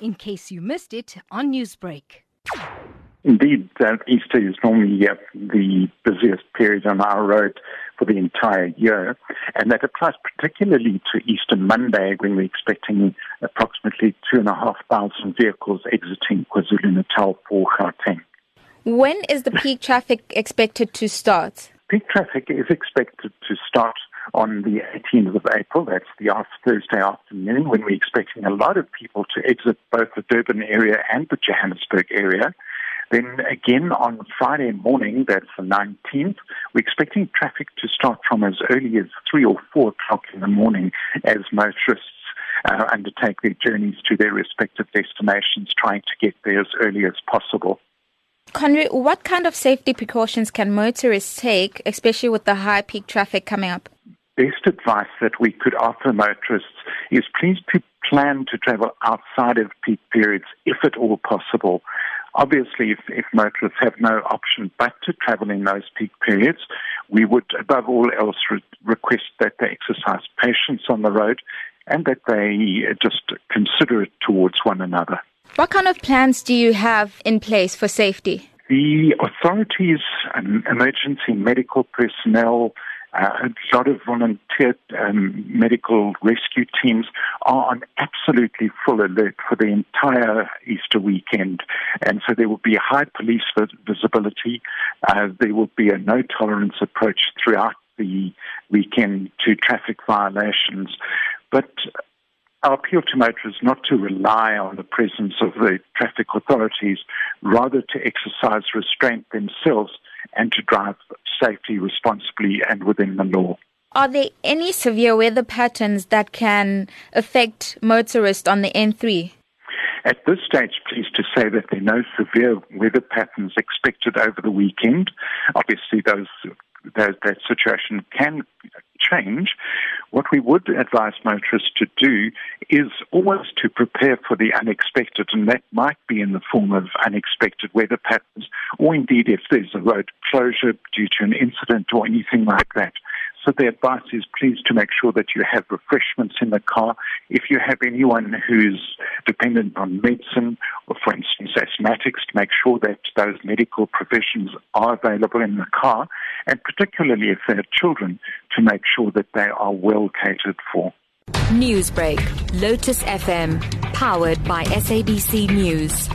in case you missed it on Newsbreak. Indeed, uh, Easter is normally uh, the busiest period on our road for the entire year, and that applies particularly to Easter Monday when we're expecting approximately 2,500 vehicles exiting KwaZulu-Natal for Gauteng. When is the peak traffic expected to start? Peak traffic is expected to start on the 18th of April. That's the Thursday afternoon when we're expecting a lot of people to exit both the Durban area and the Johannesburg area. Then again on Friday morning, that's the 19th, we're expecting traffic to start from as early as 3 or 4 o'clock in the morning as motorists uh, undertake their journeys to their respective destinations, trying to get there as early as possible. Con Roux, what kind of safety precautions can motorists take, especially with the high peak traffic coming up? Best advice that we could offer motorists is please to plan to travel outside of peak periods if at all possible. Obviously, if, if motorists have no option but to travel in those peak periods, we would, above all else, re- request that they exercise patience on the road and that they uh, just consider it towards one another. What kind of plans do you have in place for safety? The authorities and emergency medical personnel uh, a lot of volunteer um, medical rescue teams are on absolutely full alert for the entire Easter weekend. And so there will be high police visibility. Uh, there will be a no tolerance approach throughout the weekend to traffic violations. But our appeal to motorists not to rely on the presence of the traffic authorities, rather to exercise restraint themselves and to drive safely, responsibly, and within the law. Are there any severe weather patterns that can affect motorists on the N3? At this stage, pleased to say that there are no severe weather patterns expected over the weekend. Obviously, those, those that situation can change, what we would advise motorists to do is always to prepare for the unexpected, and that might be in the form of unexpected weather patterns, or indeed if there's a road closure due to an incident or anything like that. So the advice is please to make sure that you have refreshments in the car. If you have anyone who's dependent on medicine, or for instance asthmatics, to make sure that those medical provisions are available in the car, and particularly if they have children, to make sure that they are well catered for. Newsbreak, Lotus FM, powered by SABC News.